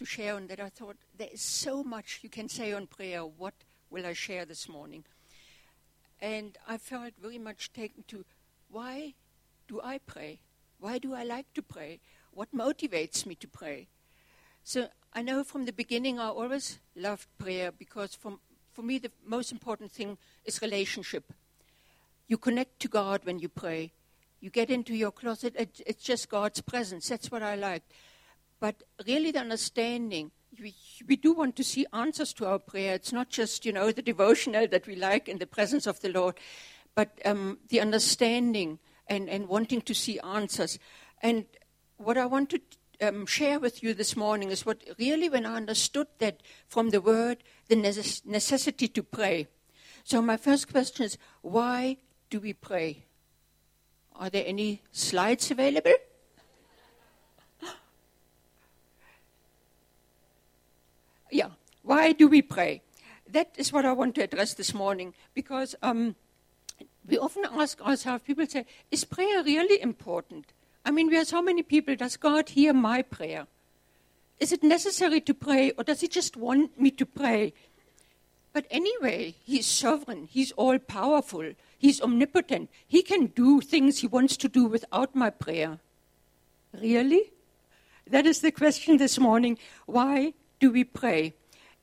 to share on that. I thought there is so much you can say on prayer. What will I share this morning? And I felt very much taken to why do I pray? Why do I like to pray? What motivates me to pray? So I know from the beginning I always loved prayer because from, for me the most important thing is relationship. You connect to God when you pray. You get into your closet, it, it's just God's presence. That's what I like. But really, the understanding, we, we do want to see answers to our prayer. It's not just, you know, the devotional that we like in the presence of the Lord, but um, the understanding and, and wanting to see answers. And what I want to um, share with you this morning is what really, when I understood that from the word, the necess- necessity to pray. So, my first question is why do we pray? Are there any slides available? Yeah, why do we pray? That is what I want to address this morning because um, we often ask ourselves, people say, is prayer really important? I mean, we are so many people. Does God hear my prayer? Is it necessary to pray, or does He just want me to pray? But anyway, He's sovereign, He's all powerful, He's omnipotent. He can do things He wants to do without my prayer. Really? That is the question this morning. Why do we pray?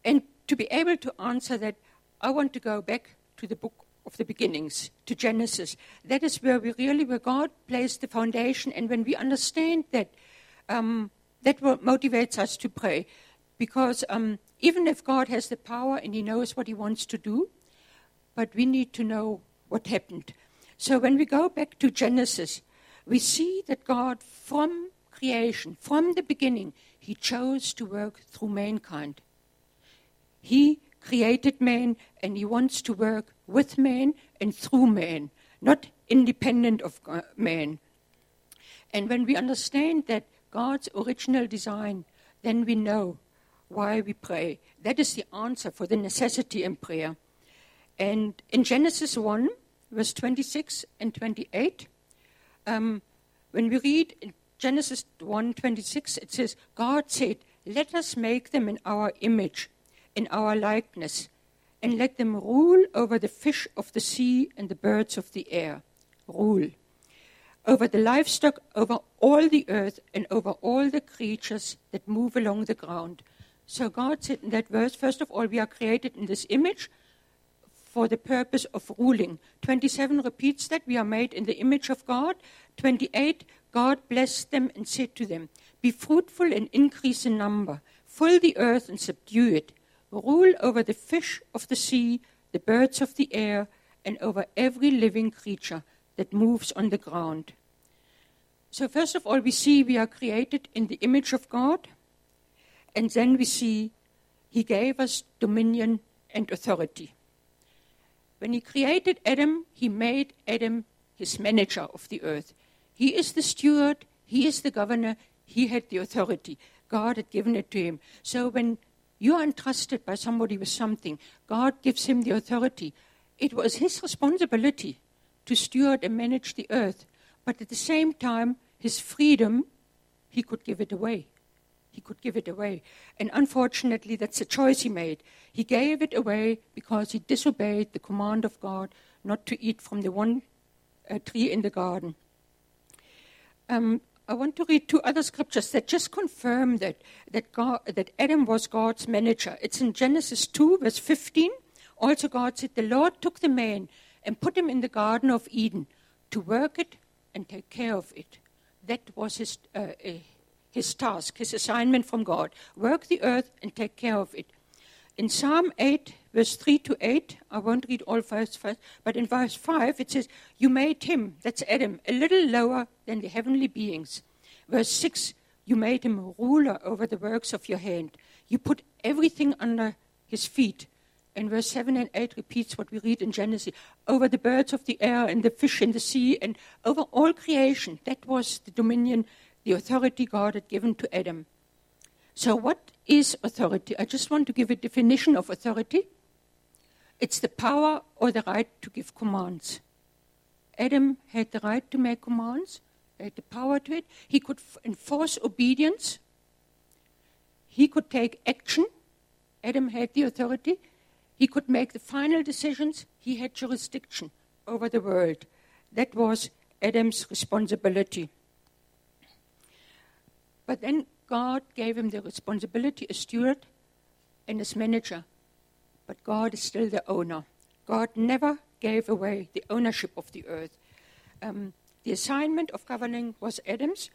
And to be able to answer that, I want to go back to the book of the beginnings, to Genesis. That is where we really, where God placed the foundation. And when we understand that, um, that motivates us to pray. Because um, even if God has the power and He knows what He wants to do, but we need to know what happened. So when we go back to Genesis, we see that God, from creation, from the beginning, He chose to work through mankind. He created man and he wants to work with man and through man, not independent of man. And when we understand that God's original design, then we know why we pray. That is the answer for the necessity in prayer. And in Genesis 1, verse 26 and 28, um, when we read Genesis 1:26 it says, God said, Let us make them in our image in our likeness, and let them rule over the fish of the sea and the birds of the air. Rule. Over the livestock, over all the earth, and over all the creatures that move along the ground. So God said in that verse, first of all, we are created in this image for the purpose of ruling. 27 repeats that we are made in the image of God. 28, God blessed them and said to them, Be fruitful and increase in number, fill the earth and subdue it rule over the fish of the sea, the birds of the air, and over every living creature that moves on the ground. So, first of all, we see we are created in the image of God, and then we see He gave us dominion and authority. When He created Adam, He made Adam His manager of the earth. He is the steward, He is the governor, He had the authority. God had given it to Him. So, when you are entrusted by somebody with something. God gives him the authority. It was his responsibility to steward and manage the earth, but at the same time, his freedom, he could give it away. He could give it away. And unfortunately, that's a choice he made. He gave it away because he disobeyed the command of God not to eat from the one uh, tree in the garden. Um, I want to read two other scriptures that just confirm that, that, God, that Adam was God's manager. It's in Genesis 2, verse 15. Also, God said, The Lord took the man and put him in the Garden of Eden to work it and take care of it. That was his, uh, uh, his task, his assignment from God. Work the earth and take care of it. In Psalm 8, verse 3 to 8, I won't read all verse first, but in verse 5 it says, You made him, that's Adam, a little lower than the heavenly beings. Verse 6 You made him ruler over the works of your hand. You put everything under his feet. And verse 7 and 8 repeats what we read in Genesis over the birds of the air and the fish in the sea and over all creation. That was the dominion, the authority God had given to Adam. So, what is authority? I just want to give a definition of authority. It's the power or the right to give commands. Adam had the right to make commands, had the power to it. He could f- enforce obedience. he could take action. Adam had the authority. He could make the final decisions. He had jurisdiction over the world. That was Adam's responsibility. But then God gave him the responsibility as steward and as manager. But God is still the owner. God never gave away the ownership of the earth. Um, the assignment of governing was Adam's,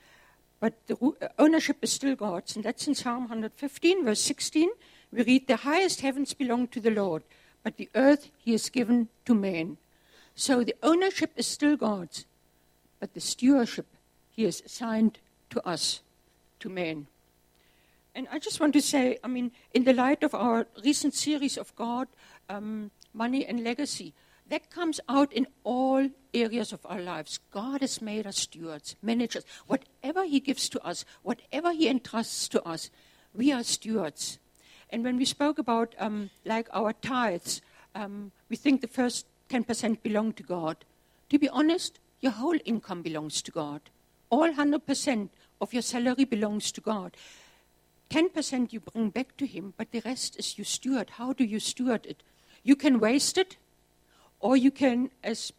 but the uh, ownership is still God's. And that's in Psalm 115, verse 16. We read, The highest heavens belong to the Lord, but the earth he has given to man. So the ownership is still God's, but the stewardship he has assigned to us, to man. And I just want to say, I mean, in the light of our recent series of God, um, money, and legacy, that comes out in all areas of our lives. God has made us stewards, managers. Whatever He gives to us, whatever He entrusts to us, we are stewards. And when we spoke about um, like our tithes, um, we think the first 10% belong to God. To be honest, your whole income belongs to God. All 100% of your salary belongs to God. 10% you bring back to Him, but the rest is you steward. How do you steward it? You can waste it, or you can, as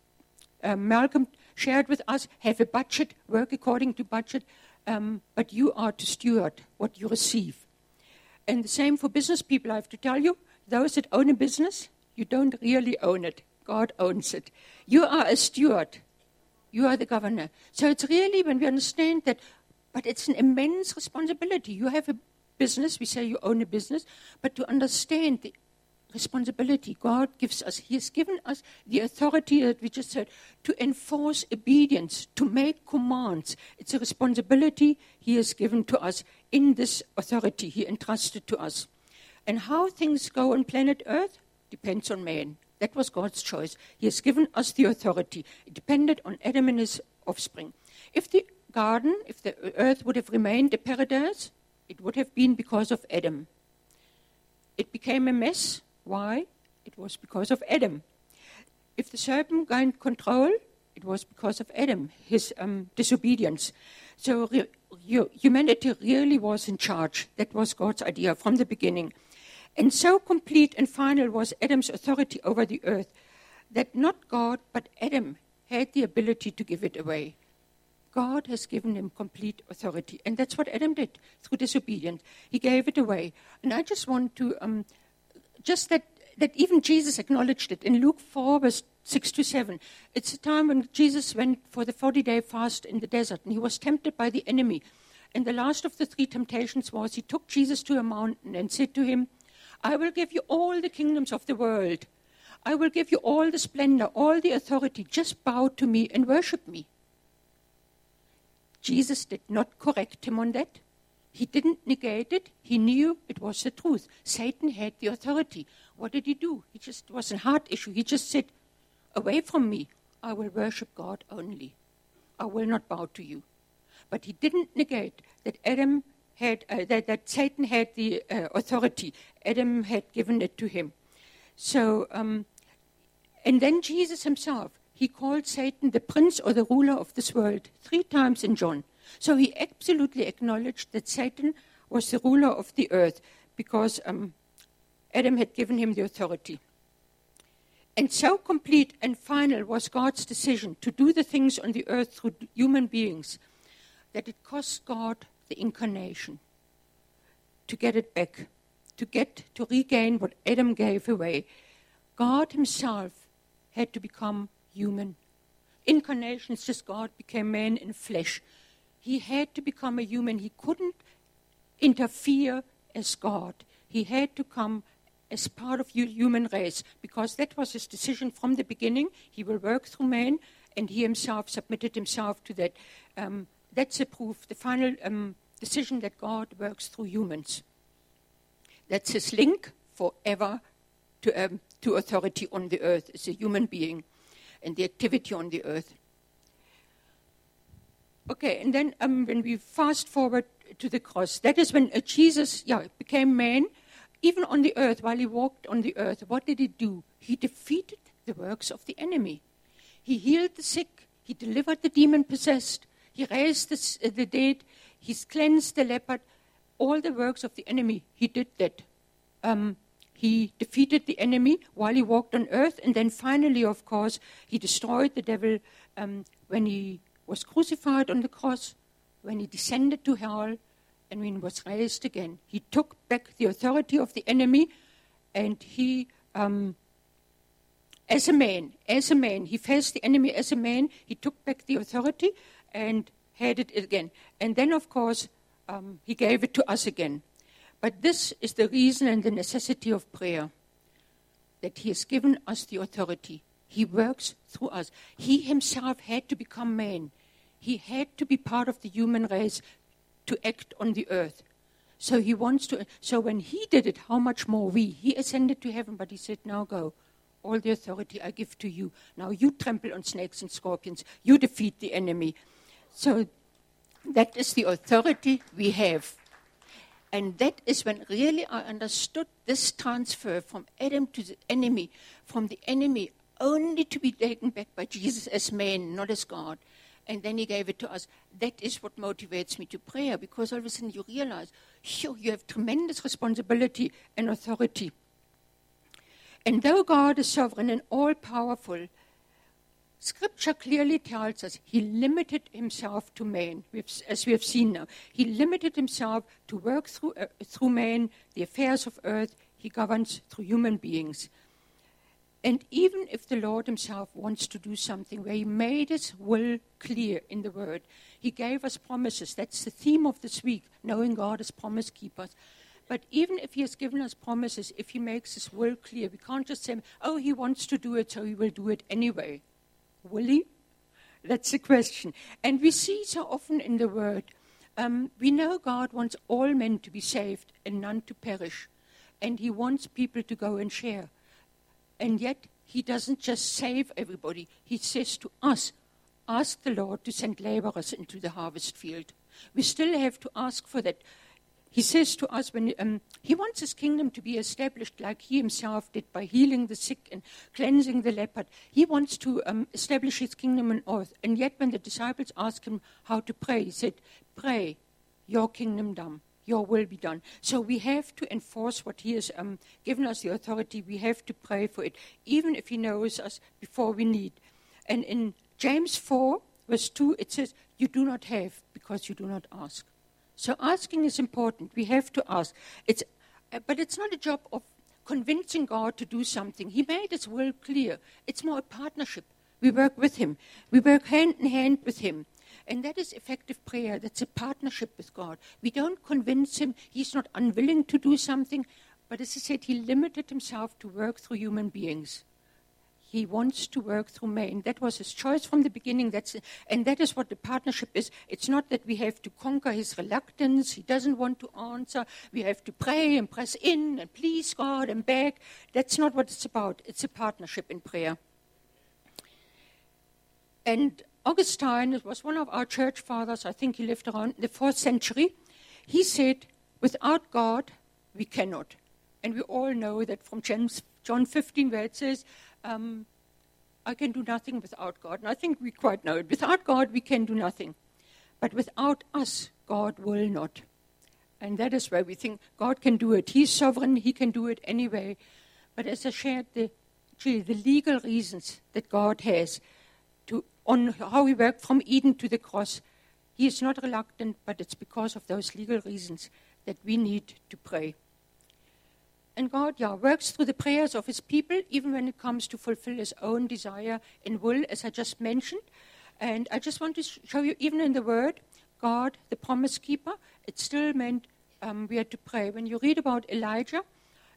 uh, Malcolm shared with us, have a budget, work according to budget, um, but you are to steward what you receive. And the same for business people, I have to tell you, those that own a business, you don't really own it. God owns it. You are a steward. You are the governor. So it's really when we understand that, but it's an immense responsibility. You have a business, we say you own a business, but to understand the responsibility God gives us. He has given us the authority that we just said to enforce obedience, to make commands. It's a responsibility He has given to us in this authority He entrusted to us. And how things go on planet Earth depends on man. That was God's choice. He has given us the authority. It depended on Adam and his offspring. If the garden, if the earth would have remained a paradise, it would have been because of Adam. It became a mess why? It was because of Adam. If the serpent gained control, it was because of Adam, his um, disobedience. So re- humanity really was in charge. That was God's idea from the beginning. And so complete and final was Adam's authority over the earth that not God, but Adam had the ability to give it away. God has given him complete authority. And that's what Adam did through disobedience. He gave it away. And I just want to um, just that, that even Jesus acknowledged it in Luke 4, verse 6 to 7. It's a time when Jesus went for the 40 day fast in the desert and he was tempted by the enemy. And the last of the three temptations was he took Jesus to a mountain and said to him, I will give you all the kingdoms of the world. I will give you all the splendor, all the authority. Just bow to me and worship me. Jesus did not correct him on that. He didn't negate it. He knew it was the truth. Satan had the authority. What did he do? He just was a heart issue. He just said, Away from me. I will worship God only. I will not bow to you. But he didn't negate that Adam had, uh, that, that Satan had the uh, authority. Adam had given it to him. So, um, and then Jesus himself, he called Satan the prince or the ruler of this world three times in John. So he absolutely acknowledged that Satan was the ruler of the earth because um, Adam had given him the authority. And so complete and final was God's decision to do the things on the earth through human beings that it cost God the incarnation to get it back, to get to regain what Adam gave away. God Himself had to become human. Incarnation is just God became man in flesh he had to become a human. He couldn't interfere as God. He had to come as part of the human race because that was his decision from the beginning. He will work through man, and he himself submitted himself to that. Um, that's a proof, the final um, decision that God works through humans. That's his link forever to, um, to authority on the earth as a human being and the activity on the earth. Okay, and then um, when we fast forward to the cross, that is when uh, Jesus yeah, became man, even on the earth, while he walked on the earth. What did he do? He defeated the works of the enemy. He healed the sick, he delivered the demon possessed, he raised the, uh, the dead, he cleansed the leopard. all the works of the enemy, he did that. Um, he defeated the enemy while he walked on earth, and then finally, of course, he destroyed the devil um, when he was crucified on the cross, when he descended to hell, and when he was raised again. He took back the authority of the enemy, and he, um, as a man, as a man, he faced the enemy as a man. He took back the authority and had it again. And then, of course, um, he gave it to us again. But this is the reason and the necessity of prayer that he has given us the authority. He works through us. He himself had to become man. He had to be part of the human race to act on the earth. So he wants to. So when he did it, how much more we? He ascended to heaven, but he said, Now go. All the authority I give to you. Now you trample on snakes and scorpions. You defeat the enemy. So that is the authority we have. And that is when really I understood this transfer from Adam to the enemy, from the enemy only to be taken back by Jesus as man, not as God. And then he gave it to us. That is what motivates me to prayer because all of a sudden you realize, sure, you have tremendous responsibility and authority. And though God is sovereign and all powerful, Scripture clearly tells us he limited himself to man, as we have seen now. He limited himself to work through, uh, through man, the affairs of earth, he governs through human beings. And even if the Lord himself wants to do something where he made his will clear in the word, he gave us promises. That's the theme of this week, knowing God as promise keepers. But even if he has given us promises, if he makes his will clear, we can't just say, oh, he wants to do it, so he will do it anyway. Will he? That's the question. And we see so often in the Word, um, we know God wants all men to be saved and none to perish. And He wants people to go and share. And yet, He doesn't just save everybody, He says to us, Ask the Lord to send laborers into the harvest field. We still have to ask for that. He says to us when um, he wants his kingdom to be established like he himself did by healing the sick and cleansing the leopard. He wants to um, establish his kingdom on earth. And yet, when the disciples asked him how to pray, he said, Pray, your kingdom come, your will be done. So we have to enforce what he has um, given us the authority. We have to pray for it, even if he knows us before we need. And in James 4, verse 2, it says, You do not have because you do not ask. So asking is important. We have to ask. It's, uh, but it's not a job of convincing God to do something. He made His will clear. It's more a partnership. We work with Him. We work hand in hand with Him. And that is effective prayer. That's a partnership with God. We don't convince Him. He's not unwilling to do something. But as I said, He limited Himself to work through human beings. He wants to work through men. That was his choice from the beginning. That's, and that is what the partnership is. It's not that we have to conquer his reluctance. He doesn't want to answer. We have to pray and press in and please God and beg. That's not what it's about. It's a partnership in prayer. And Augustine was one of our church fathers. I think he lived around the fourth century. He said, without God, we cannot. And we all know that from John 15, where it says, um, I can do nothing without God. And I think we quite know it. Without God, we can do nothing. But without us, God will not. And that is where we think God can do it. He's sovereign, He can do it anyway. But as I shared, the, the legal reasons that God has to, on how He worked from Eden to the cross, He is not reluctant, but it's because of those legal reasons that we need to pray. And God, yeah, works through the prayers of his people, even when it comes to fulfill his own desire and will, as I just mentioned. And I just want to show you, even in the word, God, the promise keeper, it still meant um, we had to pray. When you read about Elijah,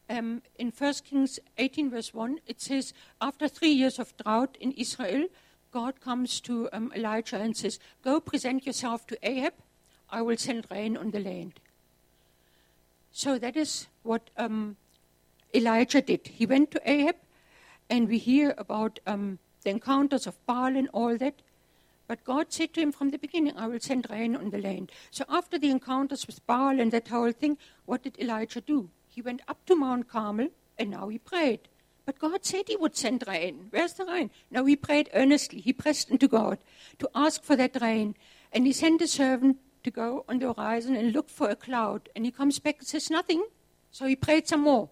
um, in 1 Kings 18, verse 1, it says, After three years of drought in Israel, God comes to um, Elijah and says, Go present yourself to Ahab, I will send rain on the land. So that is what um, Elijah did. He went to Ahab, and we hear about um, the encounters of Baal and all that. But God said to him from the beginning, I will send rain on the land. So after the encounters with Baal and that whole thing, what did Elijah do? He went up to Mount Carmel, and now he prayed. But God said he would send rain. Where's the rain? Now he prayed earnestly. He pressed into God to ask for that rain. And he sent a servant to go on the horizon and look for a cloud. And he comes back and says, Nothing. So he prayed some more.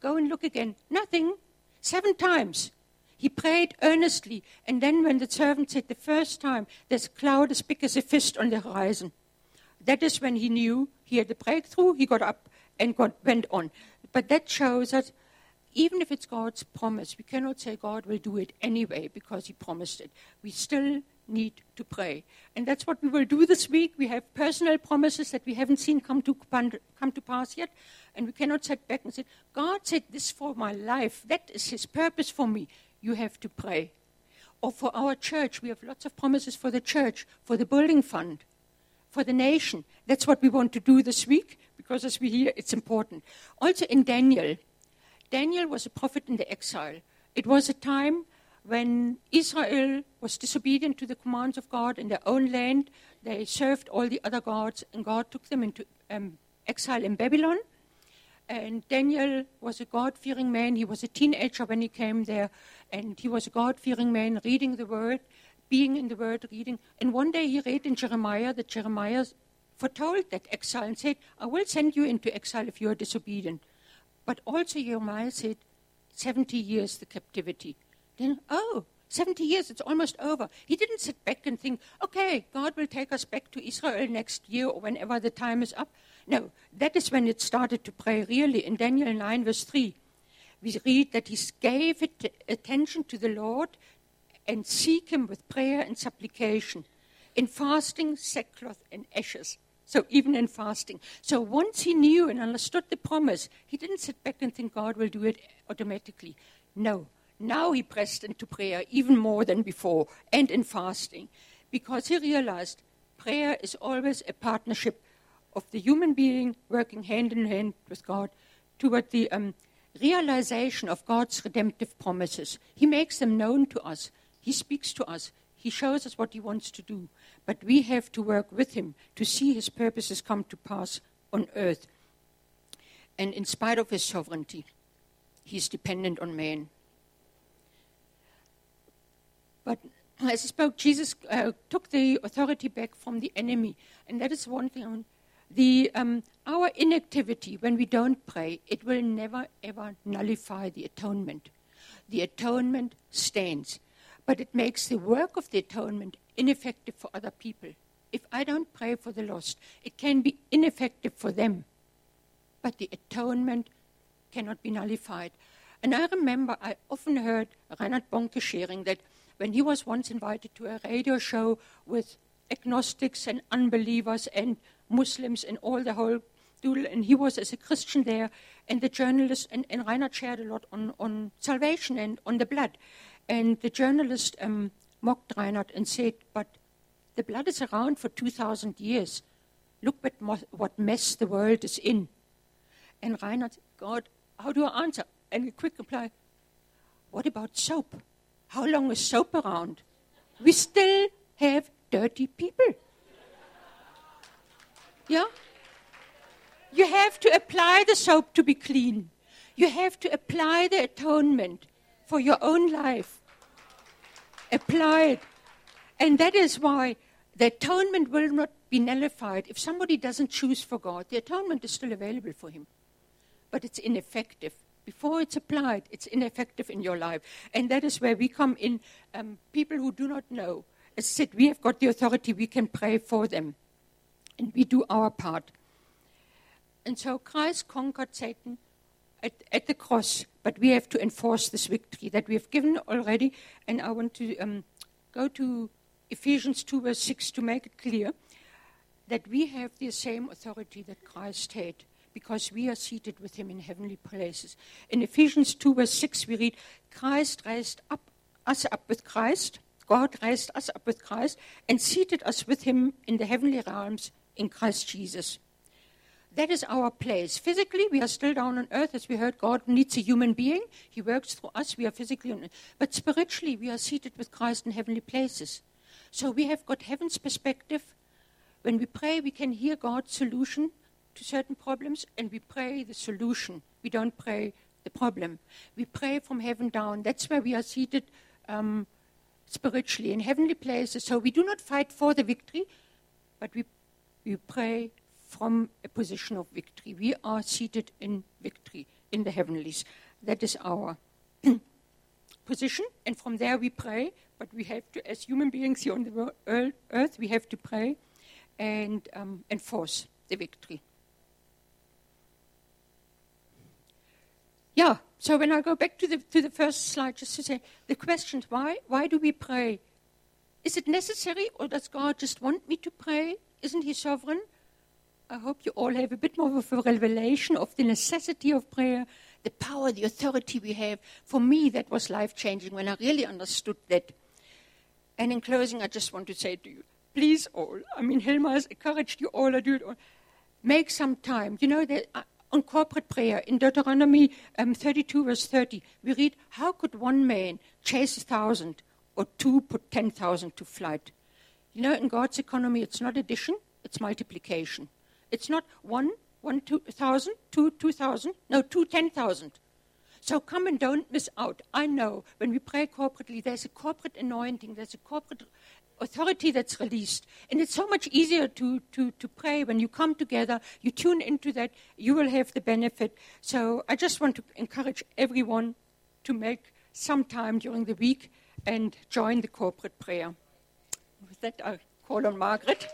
Go and look again. Nothing. Seven times. He prayed earnestly. And then, when the servant said the first time, There's a cloud as big as a fist on the horizon, that is when he knew he had a breakthrough. He got up and got, went on. But that shows that even if it's God's promise, we cannot say God will do it anyway because He promised it. We still need to pray. And that's what we will do this week. We have personal promises that we haven't seen come to, come to pass yet. And we cannot sit back and say, God said this for my life. That is His purpose for me. You have to pray. Or for our church, we have lots of promises for the church, for the building fund, for the nation. That's what we want to do this week because as we hear, it's important. Also in Daniel, Daniel was a prophet in the exile. It was a time when Israel was disobedient to the commands of God in their own land. They served all the other gods, and God took them into um, exile in Babylon. And Daniel was a God fearing man. He was a teenager when he came there, and he was a God fearing man, reading the word, being in the word, reading. And one day he read in Jeremiah that Jeremiah foretold that exile and said, I will send you into exile if you are disobedient. But also Jeremiah said, 70 years the captivity. Then, oh, 70 years, it's almost over. He didn't sit back and think, okay, God will take us back to Israel next year or whenever the time is up. No, that is when it started to pray really. In Daniel 9, verse 3, we read that he gave attention to the Lord and seek him with prayer and supplication, in fasting, sackcloth, and ashes. So even in fasting. So once he knew and understood the promise, he didn't sit back and think God will do it automatically. No. Now he pressed into prayer even more than before and in fasting because he realized prayer is always a partnership of the human being working hand in hand with God toward the um, realization of God's redemptive promises. He makes them known to us, He speaks to us, He shows us what He wants to do but we have to work with him to see his purposes come to pass on earth. And in spite of his sovereignty, He is dependent on man. But as I spoke, Jesus uh, took the authority back from the enemy. And that is one thing. The, um, our inactivity, when we don't pray, it will never ever nullify the atonement. The atonement stands, but it makes the work of the atonement ineffective for other people. If I don't pray for the lost, it can be ineffective for them. But the atonement cannot be nullified. And I remember I often heard Reinhard Bonnke sharing that when he was once invited to a radio show with agnostics and unbelievers and Muslims and all the whole doodle, and he was as a Christian there, and the journalist, and, and Reinhard shared a lot on, on salvation and on the blood. And the journalist um, mocked Reinhard and said, But the blood is around for 2,000 years. Look at what mess the world is in. And Reinhard said, God, how do I answer? And a quick reply, What about soap? How long is soap around? We still have dirty people. Yeah? You have to apply the soap to be clean. You have to apply the atonement for your own life Apply it. And that is why the atonement will not be nullified. If somebody doesn't choose for God, the atonement is still available for him. But it's ineffective. Before it's applied, it's ineffective in your life. And that is where we come in. Um, people who do not know, as said, we have got the authority, we can pray for them. And we do our part. And so Christ conquered Satan at, at the cross, but we have to enforce this victory that we have given already. And I want to um, go to Ephesians 2, verse 6 to make it clear that we have the same authority that Christ had because we are seated with him in heavenly places. In Ephesians 2, verse 6, we read, Christ raised up us up with Christ. God raised us up with Christ and seated us with him in the heavenly realms in Christ Jesus. That is our place. Physically, we are still down on earth. As we heard, God needs a human being. He works through us. We are physically on earth. But spiritually, we are seated with Christ in heavenly places. So we have got heaven's perspective. When we pray, we can hear God's solution to certain problems, and we pray the solution. We don't pray the problem. We pray from heaven down. That's where we are seated um, spiritually in heavenly places. So we do not fight for the victory, but we we pray from a position of victory. We are seated in victory in the heavenlies. That is our position, and from there we pray. But we have to, as human beings here on the earth, we have to pray and um, enforce the victory. Yeah, so when I go back to the, to the first slide, just to say the questions why, why do we pray? Is it necessary, or does God just want me to pray? Isn't He sovereign? I hope you all have a bit more of a revelation of the necessity of prayer, the power, the authority we have. For me, that was life changing when I really understood that. And in closing, I just want to say to you, please all, I mean, Hilma has encouraged you all, I do it all, make some time. You know, that on corporate prayer in Deuteronomy um, 32, verse 30, we read, How could one man chase a thousand or two put 10,000 to flight? You know, in God's economy, it's not addition, it's multiplication. It's not one, one, two thousand, two, two thousand, no, two, ten thousand. So come and don't miss out. I know when we pray corporately, there's a corporate anointing, there's a corporate authority that's released. And it's so much easier to, to, to pray when you come together, you tune into that, you will have the benefit. So I just want to encourage everyone to make some time during the week and join the corporate prayer. With that, I call on Margaret.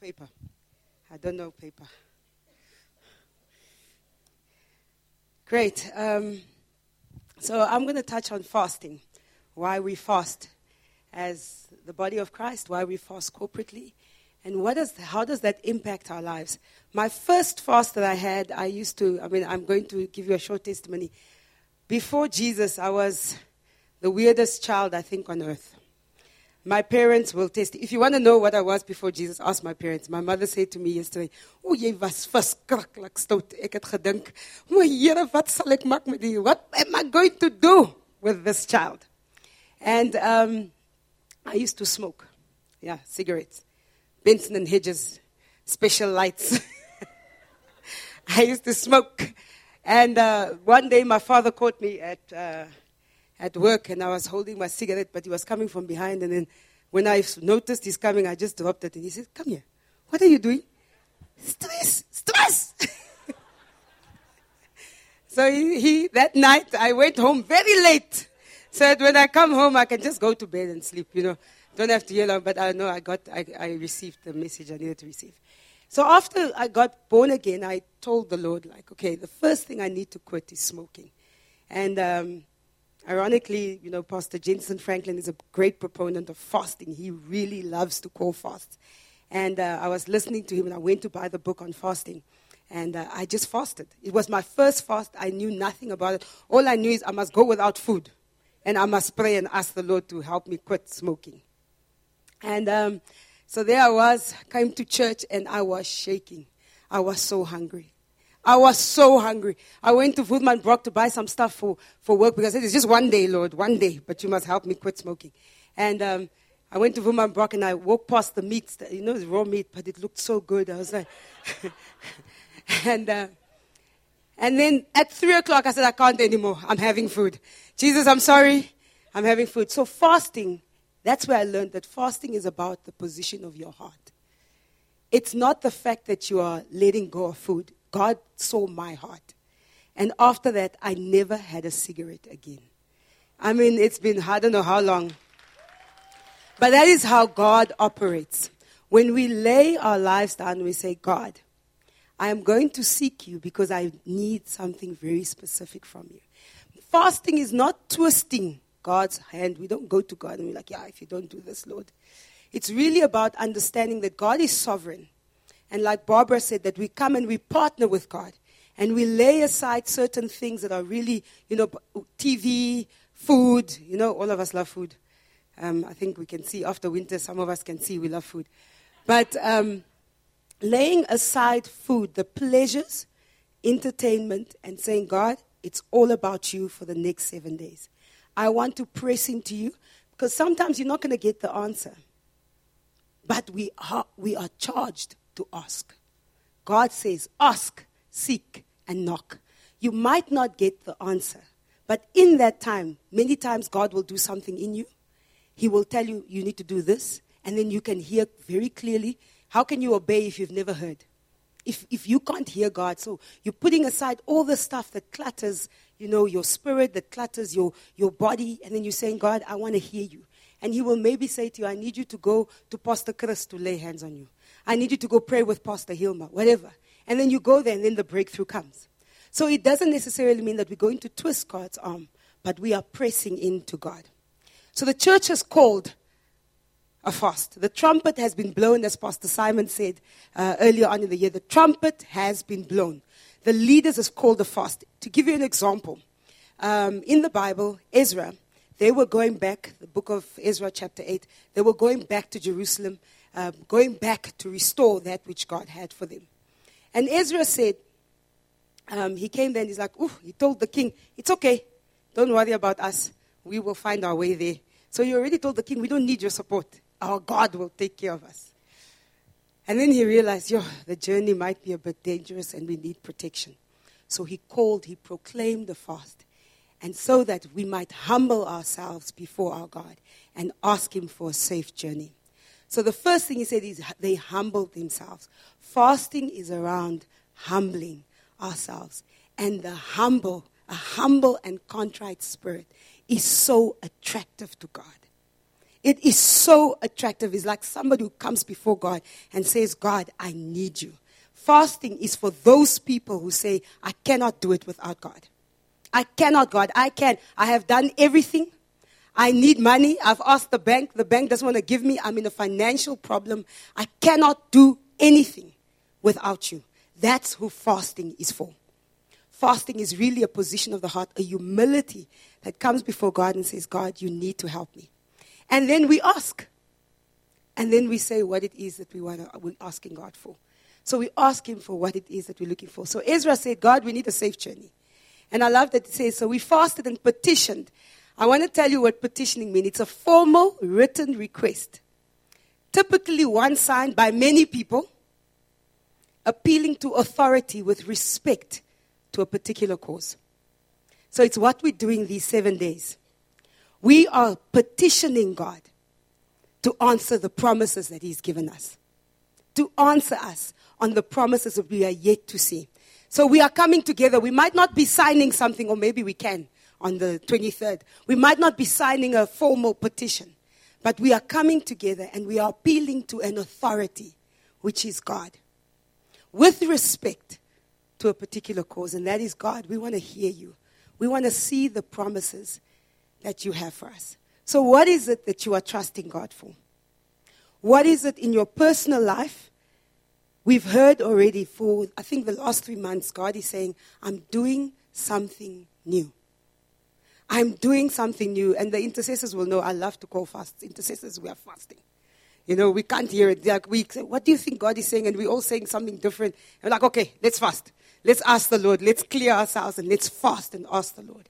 Paper. I don't know paper. Great. Um, so I'm going to touch on fasting, why we fast as the body of Christ, why we fast corporately, and what is, how does that impact our lives. My first fast that I had, I used to, I mean, I'm going to give you a short testimony. Before Jesus, I was the weirdest child, I think, on earth. My parents will test. If you want to know what I was before Jesus, ask my parents. My mother said to me yesterday, "O jy was verskriklik stout. Ek het gedink, "O Here, wat sal ek maak met die? What am I going to do with this child?" And um, I used to smoke. Yeah, cigarettes. Benson and Hedges special lights. I used to smoke. And uh, one day my father caught me at uh, at work and I was holding my cigarette, but he was coming from behind. And then when I noticed he's coming, I just dropped it and he said, Come here. What are you doing? Stress, stress. so he, he, that night I went home very late. That when I come home, I can just go to bed and sleep, you know. Don't have to yell out, but I know I got, I, I received the message I needed to receive. So after I got born again, I told the Lord, like, okay, the first thing I need to quit is smoking. And um, Ironically, you know, Pastor Jentezen Franklin is a great proponent of fasting. He really loves to call fast. And uh, I was listening to him, and I went to buy the book on fasting. And uh, I just fasted. It was my first fast. I knew nothing about it. All I knew is I must go without food. And I must pray and ask the Lord to help me quit smoking. And um, so there I was, came to church, and I was shaking. I was so hungry. I was so hungry. I went to Woermann Brock to buy some stuff for, for work because it's just one day, Lord, one day, but you must help me quit smoking. And um, I went to Woermann Brock and I walked past the meat. You know, it's raw meat, but it looked so good. I was like, and, uh, and then at three o'clock, I said, I can't anymore. I'm having food. Jesus, I'm sorry. I'm having food. So fasting, that's where I learned that fasting is about the position of your heart. It's not the fact that you are letting go of food. God saw my heart. And after that, I never had a cigarette again. I mean, it's been, I don't know how long. But that is how God operates. When we lay our lives down, we say, God, I am going to seek you because I need something very specific from you. Fasting is not twisting God's hand. We don't go to God and we're like, yeah, if you don't do this, Lord. It's really about understanding that God is sovereign and like Barbara said, that we come and we partner with God and we lay aside certain things that are really, you know, TV, food. You know, all of us love food. Um, I think we can see after winter, some of us can see we love food. But um, laying aside food, the pleasures, entertainment, and saying, God, it's all about you for the next seven days. I want to press into you because sometimes you're not going to get the answer. but we are, we are charged to ask. God says, ask, seek, and knock. You might not get the answer, but in that time, many times God will do something in you. He will tell you, you need to do this, and then you can hear very clearly. How can you obey if you've never heard? If, if you can't hear God, so you're putting aside all the stuff that clutters, you know, your spirit, that clutters your, your body, and then you're saying, God, I want to hear you. And He will maybe say to you, I need you to go to Pastor Chris to lay hands on you. I need you to go pray with Pastor Hilma, whatever. And then you go there, and then the breakthrough comes. So it doesn't necessarily mean that we're going to twist God's arm, but we are pressing into God. So the church has called a fast. The trumpet has been blown, as Pastor Simon said uh, earlier on in the year. The trumpet has been blown. The leaders have called a fast. To give you an example, um, in the Bible, Ezra, they were going back, the book of Ezra, chapter 8, they were going back to Jerusalem, uh, going back to restore that which God had for them. And Ezra said, um, he came there and he's like, Ooh, he told the king, it's okay. Don't worry about us. We will find our way there. So you already told the king, we don't need your support. Our God will take care of us. And then he realized, yo, the journey might be a bit dangerous and we need protection. So he called, he proclaimed the fast. And so that we might humble ourselves before our God and ask him for a safe journey. So the first thing he said is they humbled themselves. Fasting is around humbling ourselves. And the humble, a humble and contrite spirit is so attractive to God. It is so attractive. It's like somebody who comes before God and says, God, I need you. Fasting is for those people who say, I cannot do it without God. I cannot, God. I can. I have done everything. I need money. I've asked the bank. The bank doesn't want to give me. I'm in a financial problem. I cannot do anything without you. That's who fasting is for. Fasting is really a position of the heart, a humility that comes before God and says, God, you need to help me. And then we ask. And then we say what it is that we want to, we're asking God for. So we ask Him for what it is that we're looking for. So Ezra said, God, we need a safe journey. And I love that it says, so we fasted and petitioned. I want to tell you what petitioning means. It's a formal written request, typically one signed by many people appealing to authority with respect to a particular cause. So it's what we're doing these seven days. We are petitioning God to answer the promises that He's given us, to answer us on the promises that we are yet to see. So we are coming together. We might not be signing something, or maybe we can on the 23rd. We might not be signing a formal petition, but we are coming together and we are appealing to an authority, which is God with respect to a particular cause, and that is God. We want to hear you. We want to see the promises that you have for us. So, what is it that you are trusting God for? What is it in your personal life? We've heard already for, I think, the last three months, God is saying, I'm doing something new. I'm doing something new. And the intercessors will know I love to call fast. Intercessors, we are fasting. You know, we can't hear it. Like we say, what do you think God is saying? And we're all saying something different. And we're like, okay, let's fast. Let's ask the Lord. Let's clear ourselves and let's fast and ask the Lord.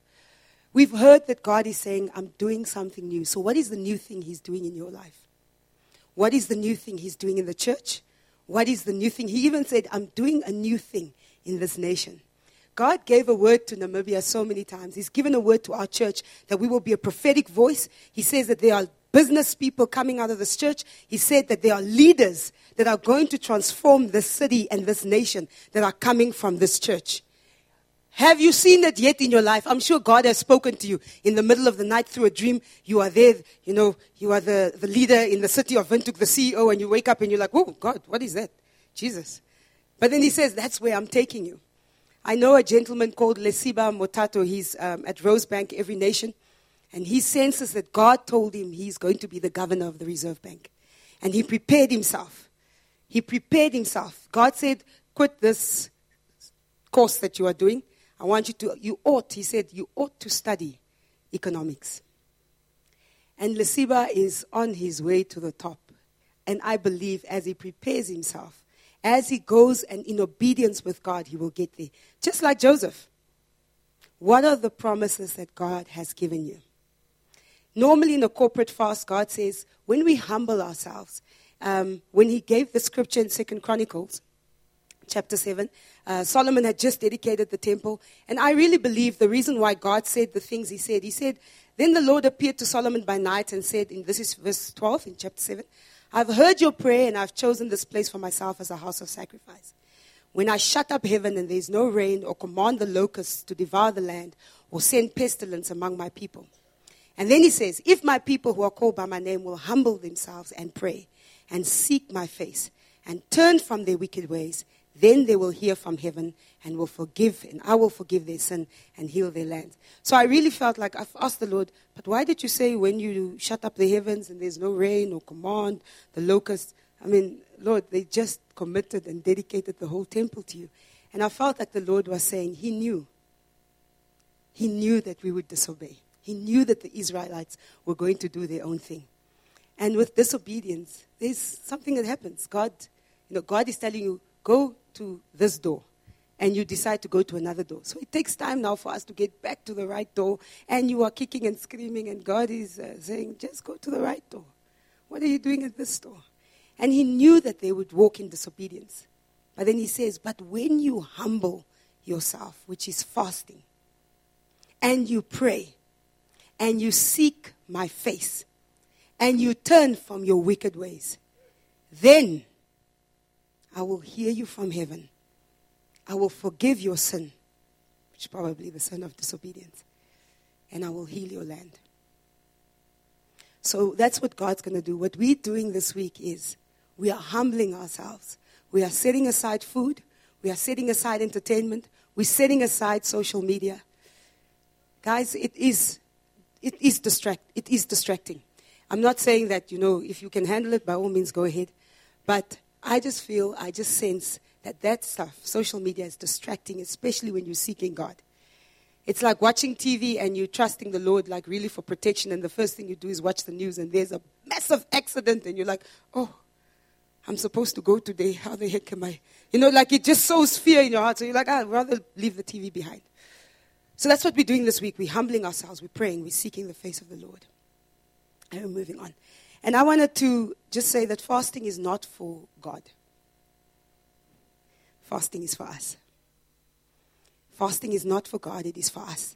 We've heard that God is saying, I'm doing something new. So, what is the new thing He's doing in your life? What is the new thing He's doing in the church? What is the new thing? He even said, I'm doing a new thing in this nation. God gave a word to Namibia so many times. He's given a word to our church that we will be a prophetic voice. He says that there are business people coming out of this church. He said that there are leaders that are going to transform this city and this nation that are coming from this church. Have you seen it yet in your life? I'm sure God has spoken to you in the middle of the night through a dream. You are there, you know, you are the, the leader in the city of Windhoek, the CEO, and you wake up and you're like, oh, God, what is that? Jesus. But then he says, that's where I'm taking you. I know a gentleman called Lesiba Motato. He's um, at Rosebank Every Nation. And he senses that God told him he's going to be the governor of the Reserve Bank. And he prepared himself. He prepared himself. God said, Quit this course that you are doing. I want you to, you ought, he said, you ought to study economics. And Lesiba is on his way to the top. And I believe as he prepares himself, as he goes and in obedience with God, he will get there. Just like Joseph. What are the promises that God has given you? Normally, in a corporate fast, God says, when we humble ourselves um, when he gave the scripture in Second Chronicles, chapter 7, uh, Solomon had just dedicated the temple. And I really believe the reason why God said the things he said, he said, Then the Lord appeared to Solomon by night and said, and this is verse 12 in chapter 7, I've heard your prayer and I've chosen this place for myself as a house of sacrifice. When I shut up heaven and there's no rain or command the locusts to devour the land or send pestilence among my people. And then he says, If my people who are called by my name will humble themselves and pray and seek my face and turn from their wicked ways, then they will hear from heaven and will forgive, and I will forgive their sin and heal their land. So I really felt like I've asked the Lord, but why did you say when you shut up the heavens and there's no rain or command the locusts? I mean, Lord, they just committed and dedicated the whole temple to you. And I felt like the Lord was saying, He knew. He knew that we would disobey. He knew that the Israelites were going to do their own thing. And with disobedience, there's something that happens. God, you know, God is telling you, go to this door and you decide to go to another door. So it takes time now for us to get back to the right door, and you are kicking and screaming, and God is uh, saying, just go to the right door. What are you doing at this door? And he knew that they would walk in disobedience. But then he says, but when you humble yourself, which is fasting, and you pray, and you seek my face, and you turn from your wicked ways, then I will hear you from heaven. I will forgive your sin, which is probably the sin of disobedience, and I will heal your land. So that's what God's going to do. What we're doing this week is we are humbling ourselves. We are setting aside food. We are setting aside entertainment. We're setting aside social media. Guys, it is, it is, distract, it is distracting. I'm not saying that, you know, if you can handle it, by all means, go ahead. But I just feel, I just sense that that stuff, social media, is distracting, especially when you're seeking God. It's like watching TV and you're trusting the Lord, like really for protection, and the first thing you do is watch the news, and there's a massive accident, and you're like, oh, I'm supposed to go today. How the heck am I? You know, like it just sows fear in your heart. So you're like, ah, I'd rather leave the TV behind. So that's what we're doing this week. We're humbling ourselves, we're praying, we're seeking the face of the Lord. And we're moving on. And I wanted to just say that fasting is not for God, fasting is for us. Fasting is not for God, it is for us.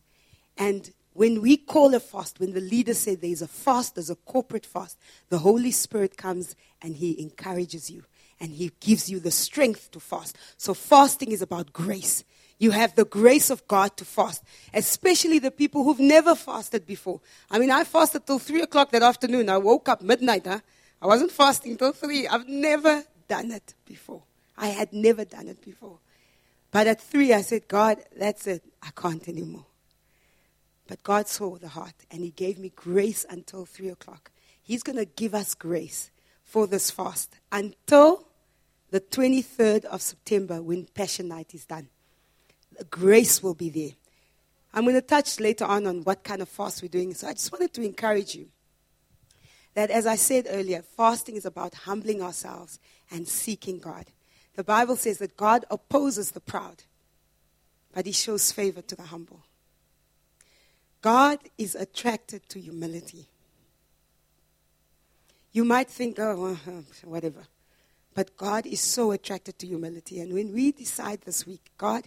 And when we call a fast, when the leader says there's a fast, there's a corporate fast, the Holy Spirit comes and He encourages you and He gives you the strength to fast. So, fasting is about grace. You have the grace of God to fast, especially the people who've never fasted before. I mean, I fasted till 3 o'clock that afternoon. I woke up midnight. Huh? I wasn't fasting till 3. I've never done it before. I had never done it before. But at 3, I said, God, that's it. I can't anymore. But God saw the heart and He gave me grace until 3 o'clock. He's going to give us grace for this fast until the 23rd of September when Passion Night is done grace will be there. I'm going to touch later on on what kind of fast we're doing. So I just wanted to encourage you that, as I said earlier, fasting is about humbling ourselves and seeking God. The Bible says that God opposes the proud, but he shows favor to the humble. God is attracted to humility. You might think, oh, uh, uh, whatever. But God is so attracted to humility. And when we decide this week, God,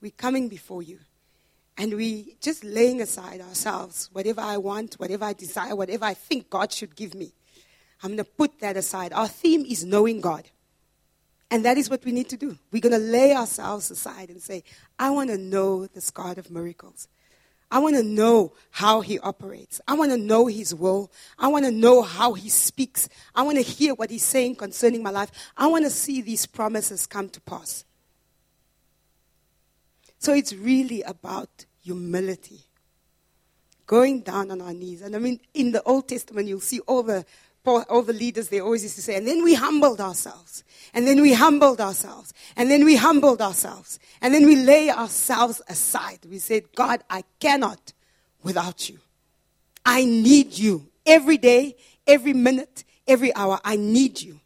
we're coming before you. And we just laying aside ourselves, whatever I want, whatever I desire, whatever I think God should give me. I'm going to put that aside. Our theme is knowing God. And that is what we need to do. We're going to lay ourselves aside and say, I want to know this God of miracles. I want to know how he operates. I want to know his will. I want to know how he speaks. I want to hear what he's saying concerning my life. I want to see these promises come to pass. So it's really about humility. Going down on our knees. And I mean, in the Old Testament, you'll see all the, all the leaders, they always used to say, and then we humbled ourselves. And then we humbled ourselves. And then we humbled ourselves. And then we lay ourselves aside. We said, God, I cannot without you. I need you every day, every minute, every hour. I need you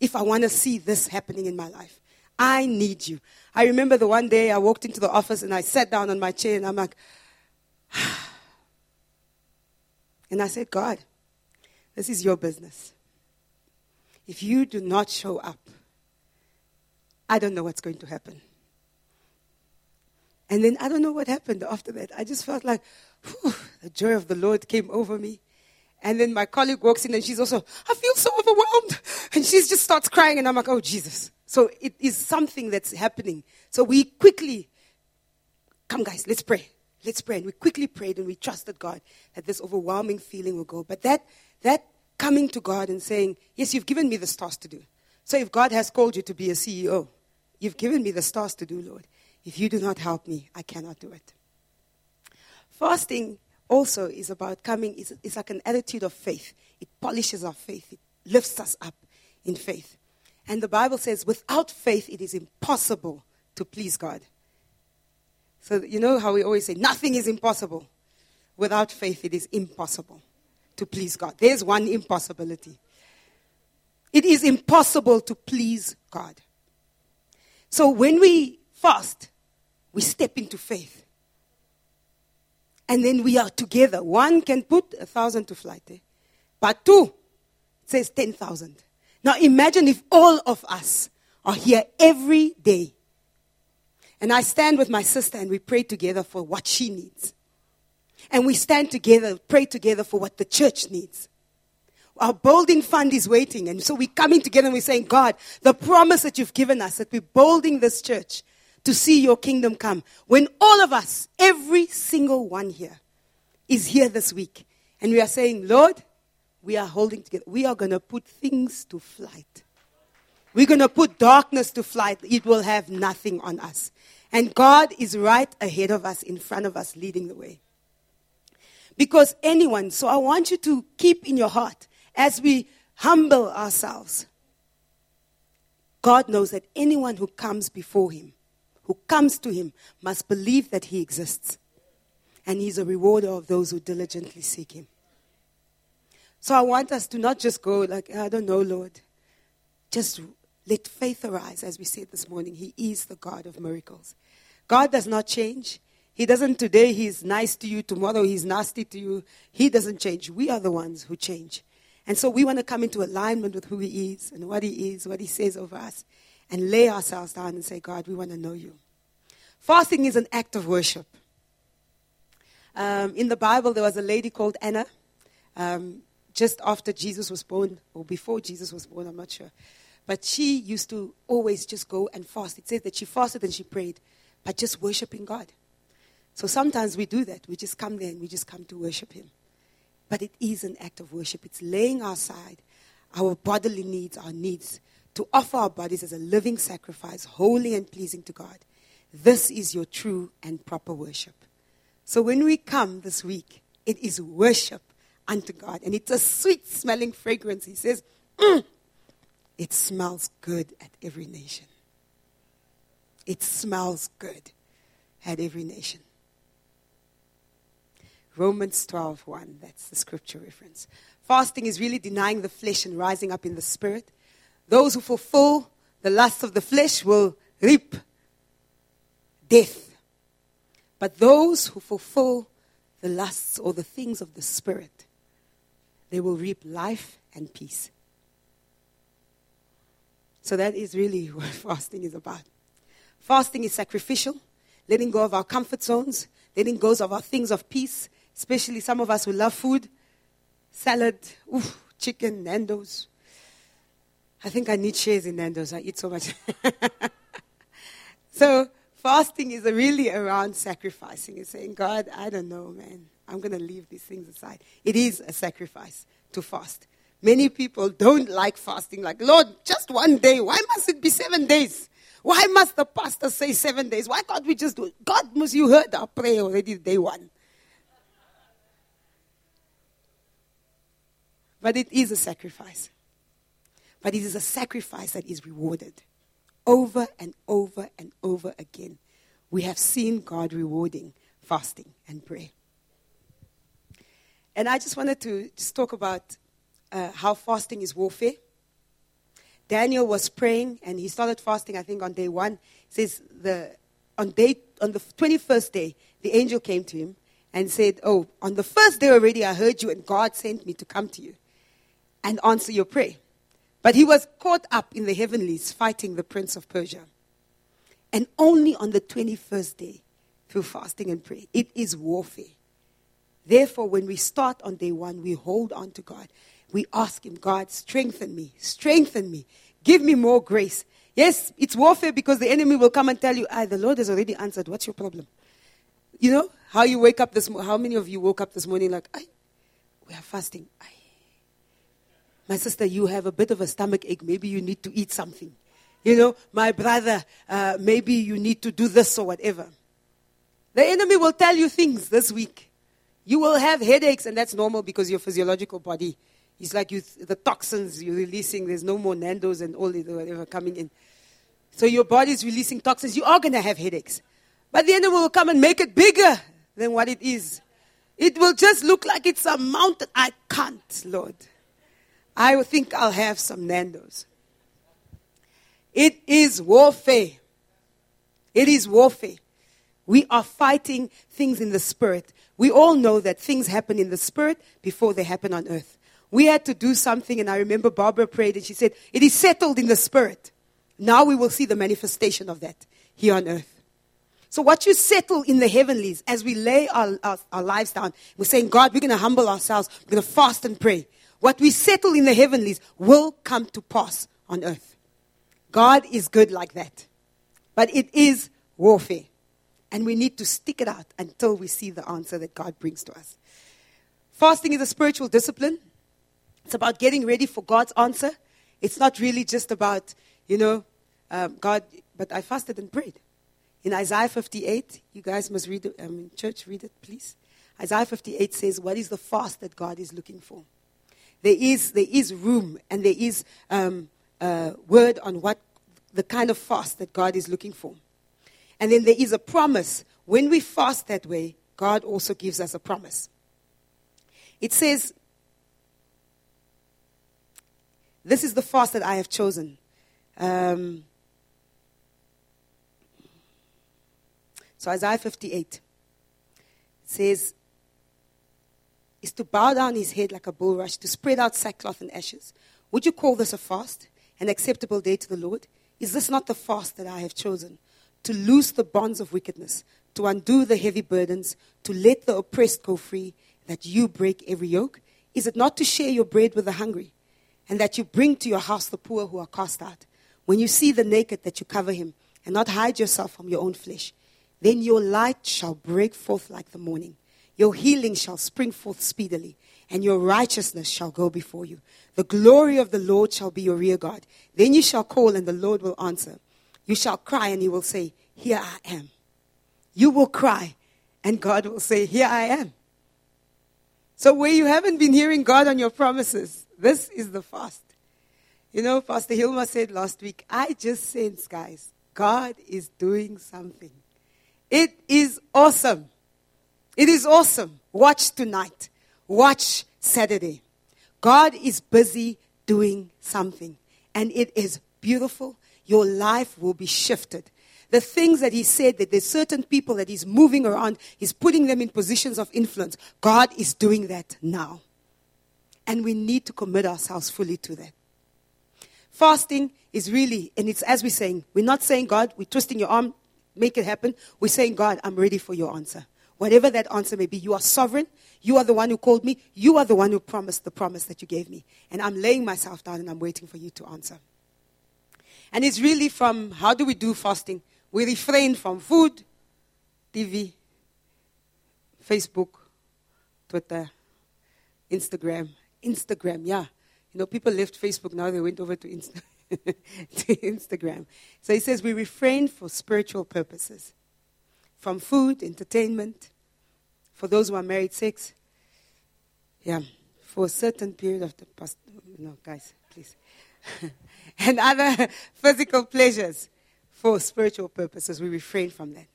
if I want to see this happening in my life. I need you. I remember the one day I walked into the office and I sat down on my chair and I'm like, and I said, God, this is your business. if you do not show up, I don't know what's going to happen. And then I don't know what happened after that. I just felt like whew, the joy of the Lord came over me. And then my colleague walks in and she's also, I feel so overwhelmed. And she just starts crying and I'm like, oh, Jesus. So it is something that's happening. So we quickly, come guys, let's pray. Let's pray. And we quickly prayed and we trusted God that this overwhelming feeling will go. But that, that coming to God and saying, yes, you've given me the stars to do. So if God has called you to be a CEO, you've given me the stars to do, Lord. If you do not help me, I cannot do it. Fasting also is about coming, it's, it's like an attitude of faith. It polishes our faith, it lifts us up in faith. And the Bible says, without faith, it is impossible to please God. So, you know how we always say, nothing is impossible. Without faith, it is impossible to please God. There's one impossibility. It is impossible to please God. So, when we fast, we step into faith. And then we are together. One can put a thousand to flight, eh? but two says 10,000. Now imagine if all of us are here every day. And I stand with my sister and we pray together for what she needs. And we stand together, pray together for what the church needs. Our building fund is waiting. And so we're coming together and we're saying, God, the promise that you've given us that we're building this church to see your kingdom come. When all of us, every single one here, is here this week, and we are saying, Lord, we are holding together. We are going to put things to flight. We're going to put darkness to flight. It will have nothing on us. And God is right ahead of us, in front of us, leading the way. Because anyone, so I want you to keep in your heart as we humble ourselves. God knows that anyone who comes before Him who comes to him must believe that he exists. And he's a rewarder of those who diligently seek him. So I want us to not just go like, I don't know, Lord. Just let faith arise, as we said this morning. He is the God of miracles. God does not change. He doesn't today, he's nice to you, tomorrow, he's nasty to you. He doesn't change. We are the ones who change. And so we want to come into alignment with who he is and what he is, what he says over us and lay ourselves down and say, God, we want to know you. Fasting is an act of worship. Um, in the Bible, there was a lady called Anna, um, just after Jesus was born, or before Jesus was born, I'm not sure. But she used to always just go and fast. It says that she fasted and she prayed, but just worshiping God. So sometimes we do that. We just come there and we just come to worship Him. But it is an act of worship. It's laying aside our bodily needs, our needs, to offer our bodies as a living sacrifice, holy and pleasing to God. This is your true and proper worship. So when we come this week, it is worship unto God. And it's a sweet smelling fragrance. He says, mm, it smells good at every nation. It smells good at every nation. Romans 12, 1, that's the scripture reference. Fasting is really denying the flesh and rising up in the spirit. Those who fulfill the lusts of the flesh will reap death. But those who fulfill the lusts or the things of the Spirit, they will reap life and peace. So that is really what fasting is about. Fasting is sacrificial, letting go of our comfort zones, letting go of our things of peace, especially some of us who love food, salad, oof, chicken, Nando's, I think I need shares in Nando's. I eat so much. so fasting is really around sacrificing and saying, God, I don't know, man. I'm going to leave these things aside. It is a sacrifice to fast. Many people don't like fasting, like, Lord, just one day. Why must it be seven days? Why must the pastor say seven days? Why can't we just do it? God, must you heard our prayer already day one. But it is a sacrifice. But it is a sacrifice that is rewarded over and over and over again. We have seen God rewarding fasting and prayer. And I just wanted to just talk about uh, how fasting is warfare. Daniel was praying and he started fasting, I think, on day one. It says the, on, day, on the 21st day, the angel came to him and said, Oh, on the first day already I heard you, and God sent me to come to you and answer your prayer. But he was caught up in the heavenlies fighting the prince of Persia. And only on the 21st day, through fasting and prayer, it is warfare. Therefore, when we start on day one, we hold on to God. We ask Him, God, strengthen me, strengthen me, give me more grace. Yes, it's warfare because the enemy will come and tell you, ah, the Lord has already answered. What's your problem? You know, how you wake up this morning, how many of you woke up this morning like, I, we are fasting. I, my sister, you have a bit of a stomach ache. Maybe you need to eat something. You know, my brother, uh, maybe you need to do this or whatever. The enemy will tell you things this week. You will have headaches, and that's normal because your physiological body is like you, the toxins you're releasing. There's no more Nando's and all the whatever coming in. So your body is releasing toxins. You are going to have headaches. But the enemy will come and make it bigger than what it is. It will just look like it's a mountain. I can't, Lord. I think I'll have some Nando's. It is warfare. It is warfare. We are fighting things in the spirit. We all know that things happen in the spirit before they happen on earth. We had to do something, and I remember Barbara prayed and she said, It is settled in the spirit. Now we will see the manifestation of that here on earth. So, what you settle in the heavenlies as we lay our, our, our lives down, we're saying, God, we're going to humble ourselves, we're going to fast and pray. What we settle in the heavenlies will come to pass on earth. God is good like that. But it is warfare. And we need to stick it out until we see the answer that God brings to us. Fasting is a spiritual discipline. It's about getting ready for God's answer. It's not really just about, you know, um, God, but I fasted and prayed. In Isaiah 58, you guys must read it, um, church, read it, please. Isaiah 58 says, What is the fast that God is looking for? There is, there is room and there is um, uh, word on what the kind of fast that God is looking for. And then there is a promise. When we fast that way, God also gives us a promise. It says, This is the fast that I have chosen. Um, so, Isaiah 58 says, is to bow down his head like a bulrush, to spread out sackcloth and ashes. Would you call this a fast, an acceptable day to the Lord? Is this not the fast that I have chosen? To loose the bonds of wickedness, to undo the heavy burdens, to let the oppressed go free, that you break every yoke? Is it not to share your bread with the hungry, and that you bring to your house the poor who are cast out? When you see the naked, that you cover him, and not hide yourself from your own flesh? Then your light shall break forth like the morning. Your healing shall spring forth speedily, and your righteousness shall go before you. The glory of the Lord shall be your rear guard. Then you shall call, and the Lord will answer. You shall cry, and he will say, Here I am. You will cry, and God will say, Here I am. So, where you haven't been hearing God on your promises, this is the fast. You know, Pastor Hilma said last week, I just sense, guys, God is doing something. It is awesome. It is awesome. Watch tonight. Watch Saturday. God is busy doing something, and it is beautiful. Your life will be shifted. The things that He said that there's certain people that He's moving around, He's putting them in positions of influence. God is doing that now. And we need to commit ourselves fully to that. Fasting is really, and it's as we're saying, we're not saying, God, we're twisting your arm, make it happen. We're saying, God, I'm ready for your answer. Whatever that answer may be, you are sovereign. You are the one who called me. You are the one who promised the promise that you gave me. And I'm laying myself down and I'm waiting for you to answer. And it's really from how do we do fasting? We refrain from food, TV, Facebook, Twitter, Instagram. Instagram, yeah. You know, people left Facebook, now they went over to, Insta- to Instagram. So he says we refrain for spiritual purposes from food, entertainment, for those who are married, sex. Yeah, for a certain period of the past. No, guys, please. and other physical pleasures for spiritual purposes. We refrain from that.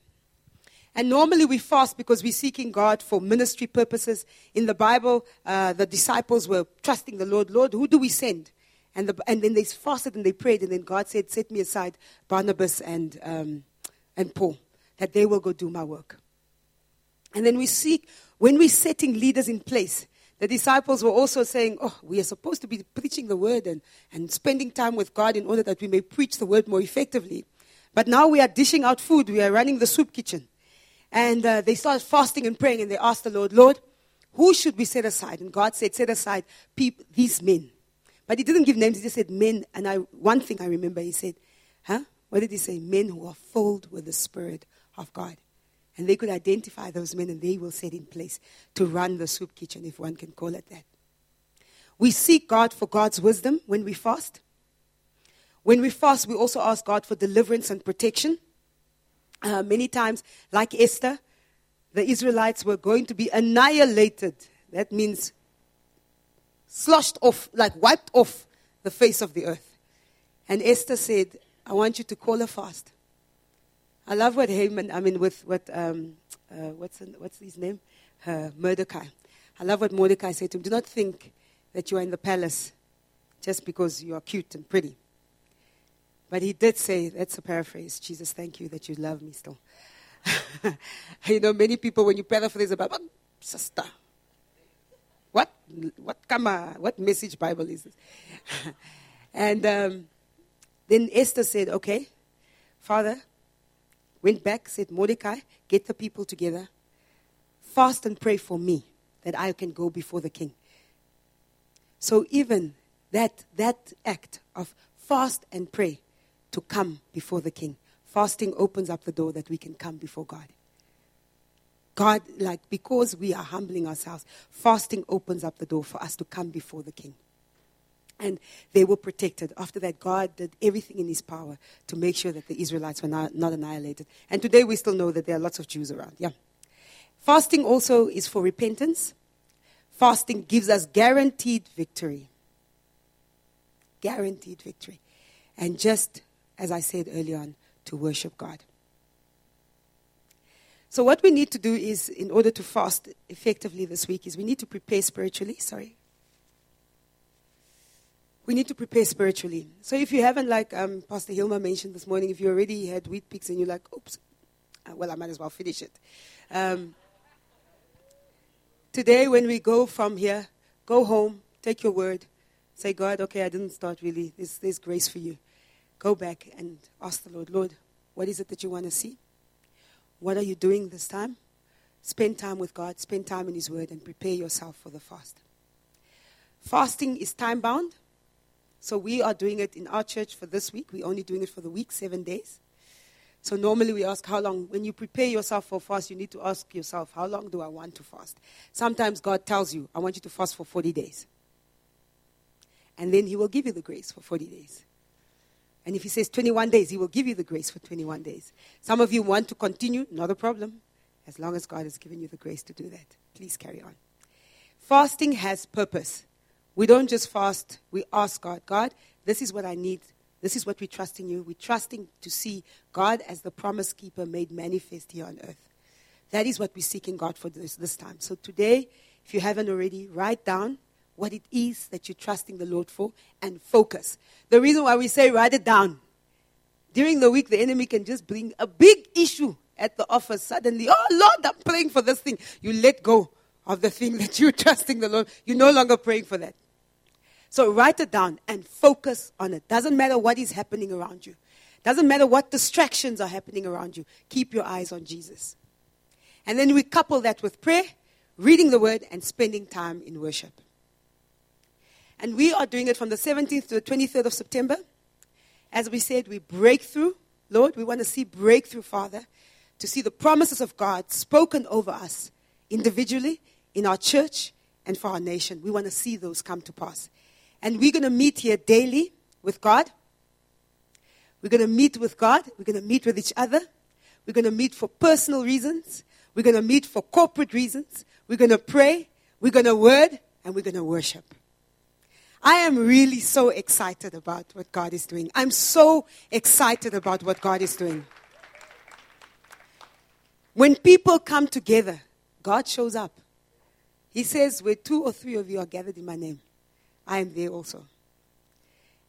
And normally we fast because we're seeking God for ministry purposes. In the Bible, uh, the disciples were trusting the Lord. Lord, who do we send? And, the, and then they fasted and they prayed, and then God said, Set me aside Barnabas and, um, and Paul that they will go do my work. And then we seek, when we're setting leaders in place, the disciples were also saying, Oh, we are supposed to be preaching the word and, and spending time with God in order that we may preach the word more effectively. But now we are dishing out food, we are running the soup kitchen. And uh, they started fasting and praying, and they asked the Lord, Lord, who should we set aside? And God said, Set aside these men. But he didn't give names, he just said men. And I, one thing I remember, he said, Huh? What did he say? Men who are filled with the Spirit of God. And they could identify those men and they will set in place to run the soup kitchen, if one can call it that. We seek God for God's wisdom when we fast. When we fast, we also ask God for deliverance and protection. Uh, many times, like Esther, the Israelites were going to be annihilated. That means sloshed off, like wiped off the face of the earth. And Esther said, I want you to call a fast. I love what Haman, I mean, with what, um, uh, what's, what's his name? Uh, Mordecai. I love what Mordecai said to him. Do not think that you are in the palace just because you are cute and pretty. But he did say, that's a paraphrase, Jesus, thank you that you love me still. you know, many people, when you paraphrase about, what, sister? What, what, kama, what message Bible is this? and um, then Esther said, okay, Father, went back, said, Mordecai, get the people together, fast and pray for me that I can go before the king. So even that, that act of fast and pray to come before the king, fasting opens up the door that we can come before God. God, like, because we are humbling ourselves, fasting opens up the door for us to come before the king and they were protected. After that, God did everything in His power to make sure that the Israelites were not, not, annihilated. And today we still know that there are lots of Jews around. Yeah. Fasting also is for repentance. Fasting gives us guaranteed victory. Guaranteed victory. And just as I said earlier on, to worship God. So, what we need to do is, in order to fast effectively this week, is we need to prepare spiritually. Sorry we need to prepare spiritually. So if you haven't, like um, Pastor Hilma mentioned this morning, if you already had Weet-Bix and you're like, oops, uh, well, I might as well finish it. Um, today, when we go from here, go home, take your word, say, God, okay, I didn't start really. There's, there's grace for you. Go back and ask the Lord, Lord, what is it that you want to see? What are you doing this time? Spend time with God, spend time in His Word, and prepare yourself for the fast. Fasting is time bound. So we are doing it in our church for this week. We're only doing it for the week, seven days. So normally we ask how long. When you prepare yourself for fast, you need to ask yourself, how long do I want to fast? Sometimes God tells you, I want you to fast for 40 days. And then He will give you the grace for 40 days. And if He says 21 days, He will give you the grace for 21 days. Some of you want to continue, not a problem. As long as God has given you the grace to do that, please carry on. Fasting has purpose. We don't just fast, we ask God, God, this is what I need. This is what we trust in you. We're trusting to see God as the promise keeper made manifest here on earth. That is what we're seeking God for this, this time. So today, if you haven't already, write down what it is that you're trusting the Lord for and focus. The reason why we say write it down. During the week, the enemy can just bring a big issue at the office. Suddenly, oh Lord, I'm praying for this thing. You let go of the thing that you're trusting the Lord. You're no longer praying for that. So write it down and focus on it. Doesn't matter what is happening around you. Doesn't matter what distractions are happening around you. Keep your eyes on Jesus. And then we couple that with prayer, reading the word, and spending time in worship. And we are doing it from the 17th to the 23rd of September. As we said, we break through. Lord, we want to see breakthrough, Father, to see the promises of God spoken over us individually, in our church, and for our nation. We want to see those come to pass. And we're going to meet here daily with God. We're going to meet with God. We're going to meet with each other. We're going to meet for personal reasons. We're going to meet for corporate reasons. We're going to pray. We're going to word. And we're going to worship. I am really so excited about what God is doing. I'm so excited about what God is doing. When people come together, God shows up. He says, Where two or three of you are gathered in my name, I am there also.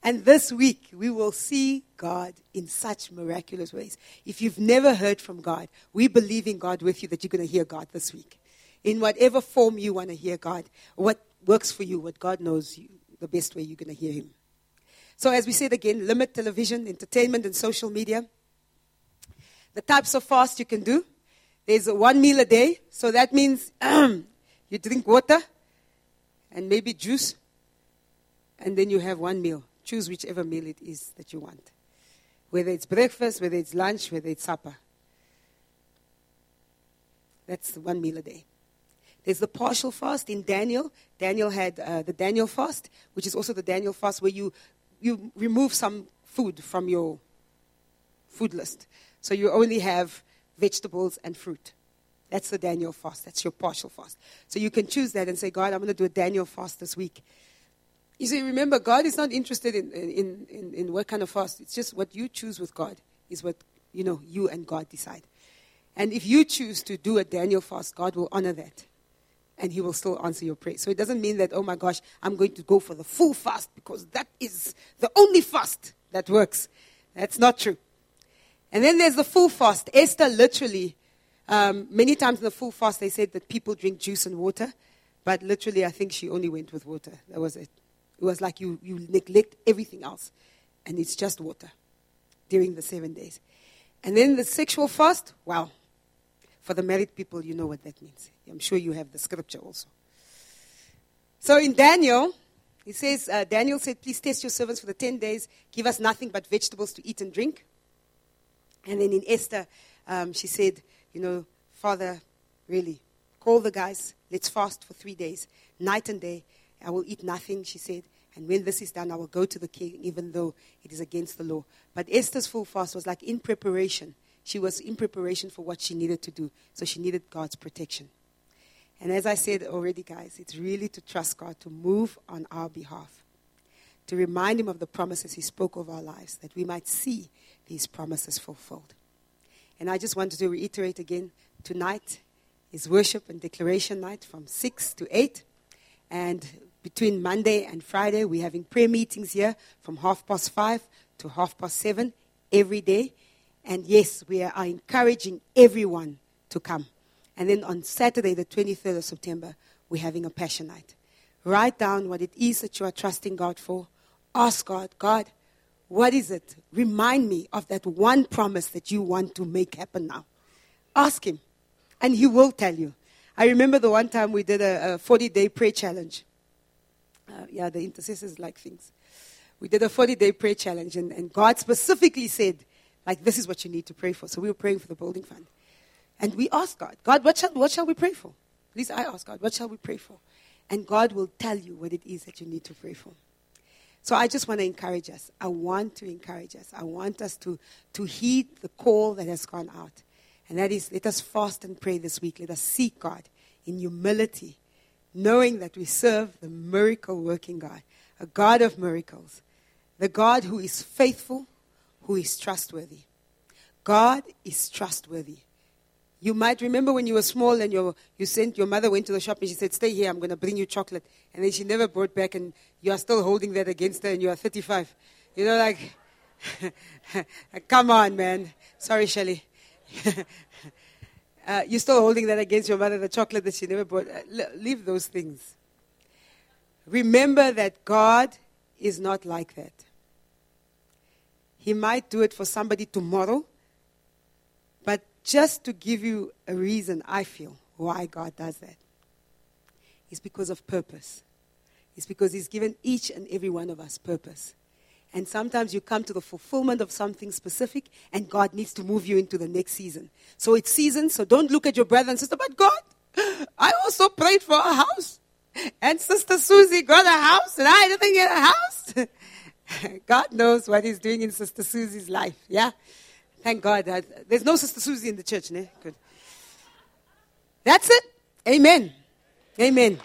And this week, we will see God in such miraculous ways. If you've never heard from God, we believe in God with you that you're going to hear God this week. In whatever form you want to hear God, what works for you, what God knows you, the best way you're going to hear Him. So, as we said again, limit television, entertainment, and social media. The types of fast you can do there's one meal a day, so that means you drink water and maybe juice, and then you have one meal. Choose whichever meal it is that you want. Whether it's breakfast, whether it's lunch, whether it's supper. That's one meal a day. There's the partial fast in Daniel. Daniel had uh, the Daniel fast, which is also the Daniel fast where you, you remove some food from your food list. So you only have vegetables and fruit. That's the Daniel fast. That's your partial fast. So you can choose that and say, God, I'm going to do a Daniel fast this week. You see, remember, God is not interested in, in, in, in what kind of fast. It's just what you choose with God is what, you know, you and God decide. And if you choose to do a Daniel fast, God will honor that. And he will still answer your prayer. So it doesn't mean that, oh my gosh, I'm going to go for the full fast because that is the only fast that works. That's not true. And then there's the full fast. Esther literally, um, many times in the full fast, they said that people drink juice and water. But literally, I think she only went with water. That was it. It was like you, you neglect everything else. And it's just water during the seven days. And then the sexual fast, wow. For the married people, you know what that means. I'm sure you have the scripture also. So in Daniel, he says, uh, Daniel said, Please test your servants for the 10 days. Give us nothing but vegetables to eat and drink. And then in Esther, um, she said, You know, Father, really, call the guys. Let's fast for three days, night and day. I will eat nothing, she said. And when this is done, I will go to the king, even though it is against the law. But Esther's full fast was like in preparation. She was in preparation for what she needed to do. So she needed God's protection. And as I said already, guys, it's really to trust God to move on our behalf, to remind Him of the promises He spoke of our lives, that we might see these promises fulfilled. And I just wanted to reiterate again tonight is worship and declaration night from 6 to 8. And between Monday and Friday, we're having prayer meetings here from half past 5 to half past 7 every day. And yes, we are encouraging everyone to come. And then on Saturday, the 23rd of September, we're having a passion night. Write down what it is that you are trusting God for. Ask God, God, what is it? Remind me of that one promise that you want to make happen now. Ask Him, and He will tell you. I remember the one time we did a 40 day prayer challenge. Uh, yeah, the intercessors like things. We did a 40 day prayer challenge, and, and God specifically said, like, this is what you need to pray for. So we were praying for the building fund. And we asked God, God, what shall, what shall we pray for? At least I asked God, what shall we pray for? And God will tell you what it is that you need to pray for. So I just want to encourage us. I want to encourage us. I want us to, to heed the call that has gone out. And that is, let us fast and pray this week. Let us seek God in humility, knowing that we serve the miracle working God, a God of miracles, the God who is faithful, who is trustworthy. God is trustworthy. You might remember when you were small and your, you sent your mother went to the shop and she said, Stay here, I'm going to bring you chocolate. And then she never brought back, and you are still holding that against her, and you are 35. You know, like, come on, man. Sorry, Shelley. uh, you're still holding that against your mother, the chocolate that she never bought. Uh, leave those things. Remember that God is not like that. He might do it for somebody tomorrow but just to give you a reason, I feel, why God does that. It's because of purpose. It's because He's given each and every one of us purpose. And sometimes you come to the fulfillment of something specific, and God needs to move you into the next season. So it's season, so don't look at your brother and sister, but God, I also prayed for a house. And Sister Susie got a house, and I didn't get a house. God knows what He's doing in Sister Susie's life, yeah? Thank God. That, there's no Sister Susie in the church, ne? Good. That's it. Amen. Amen.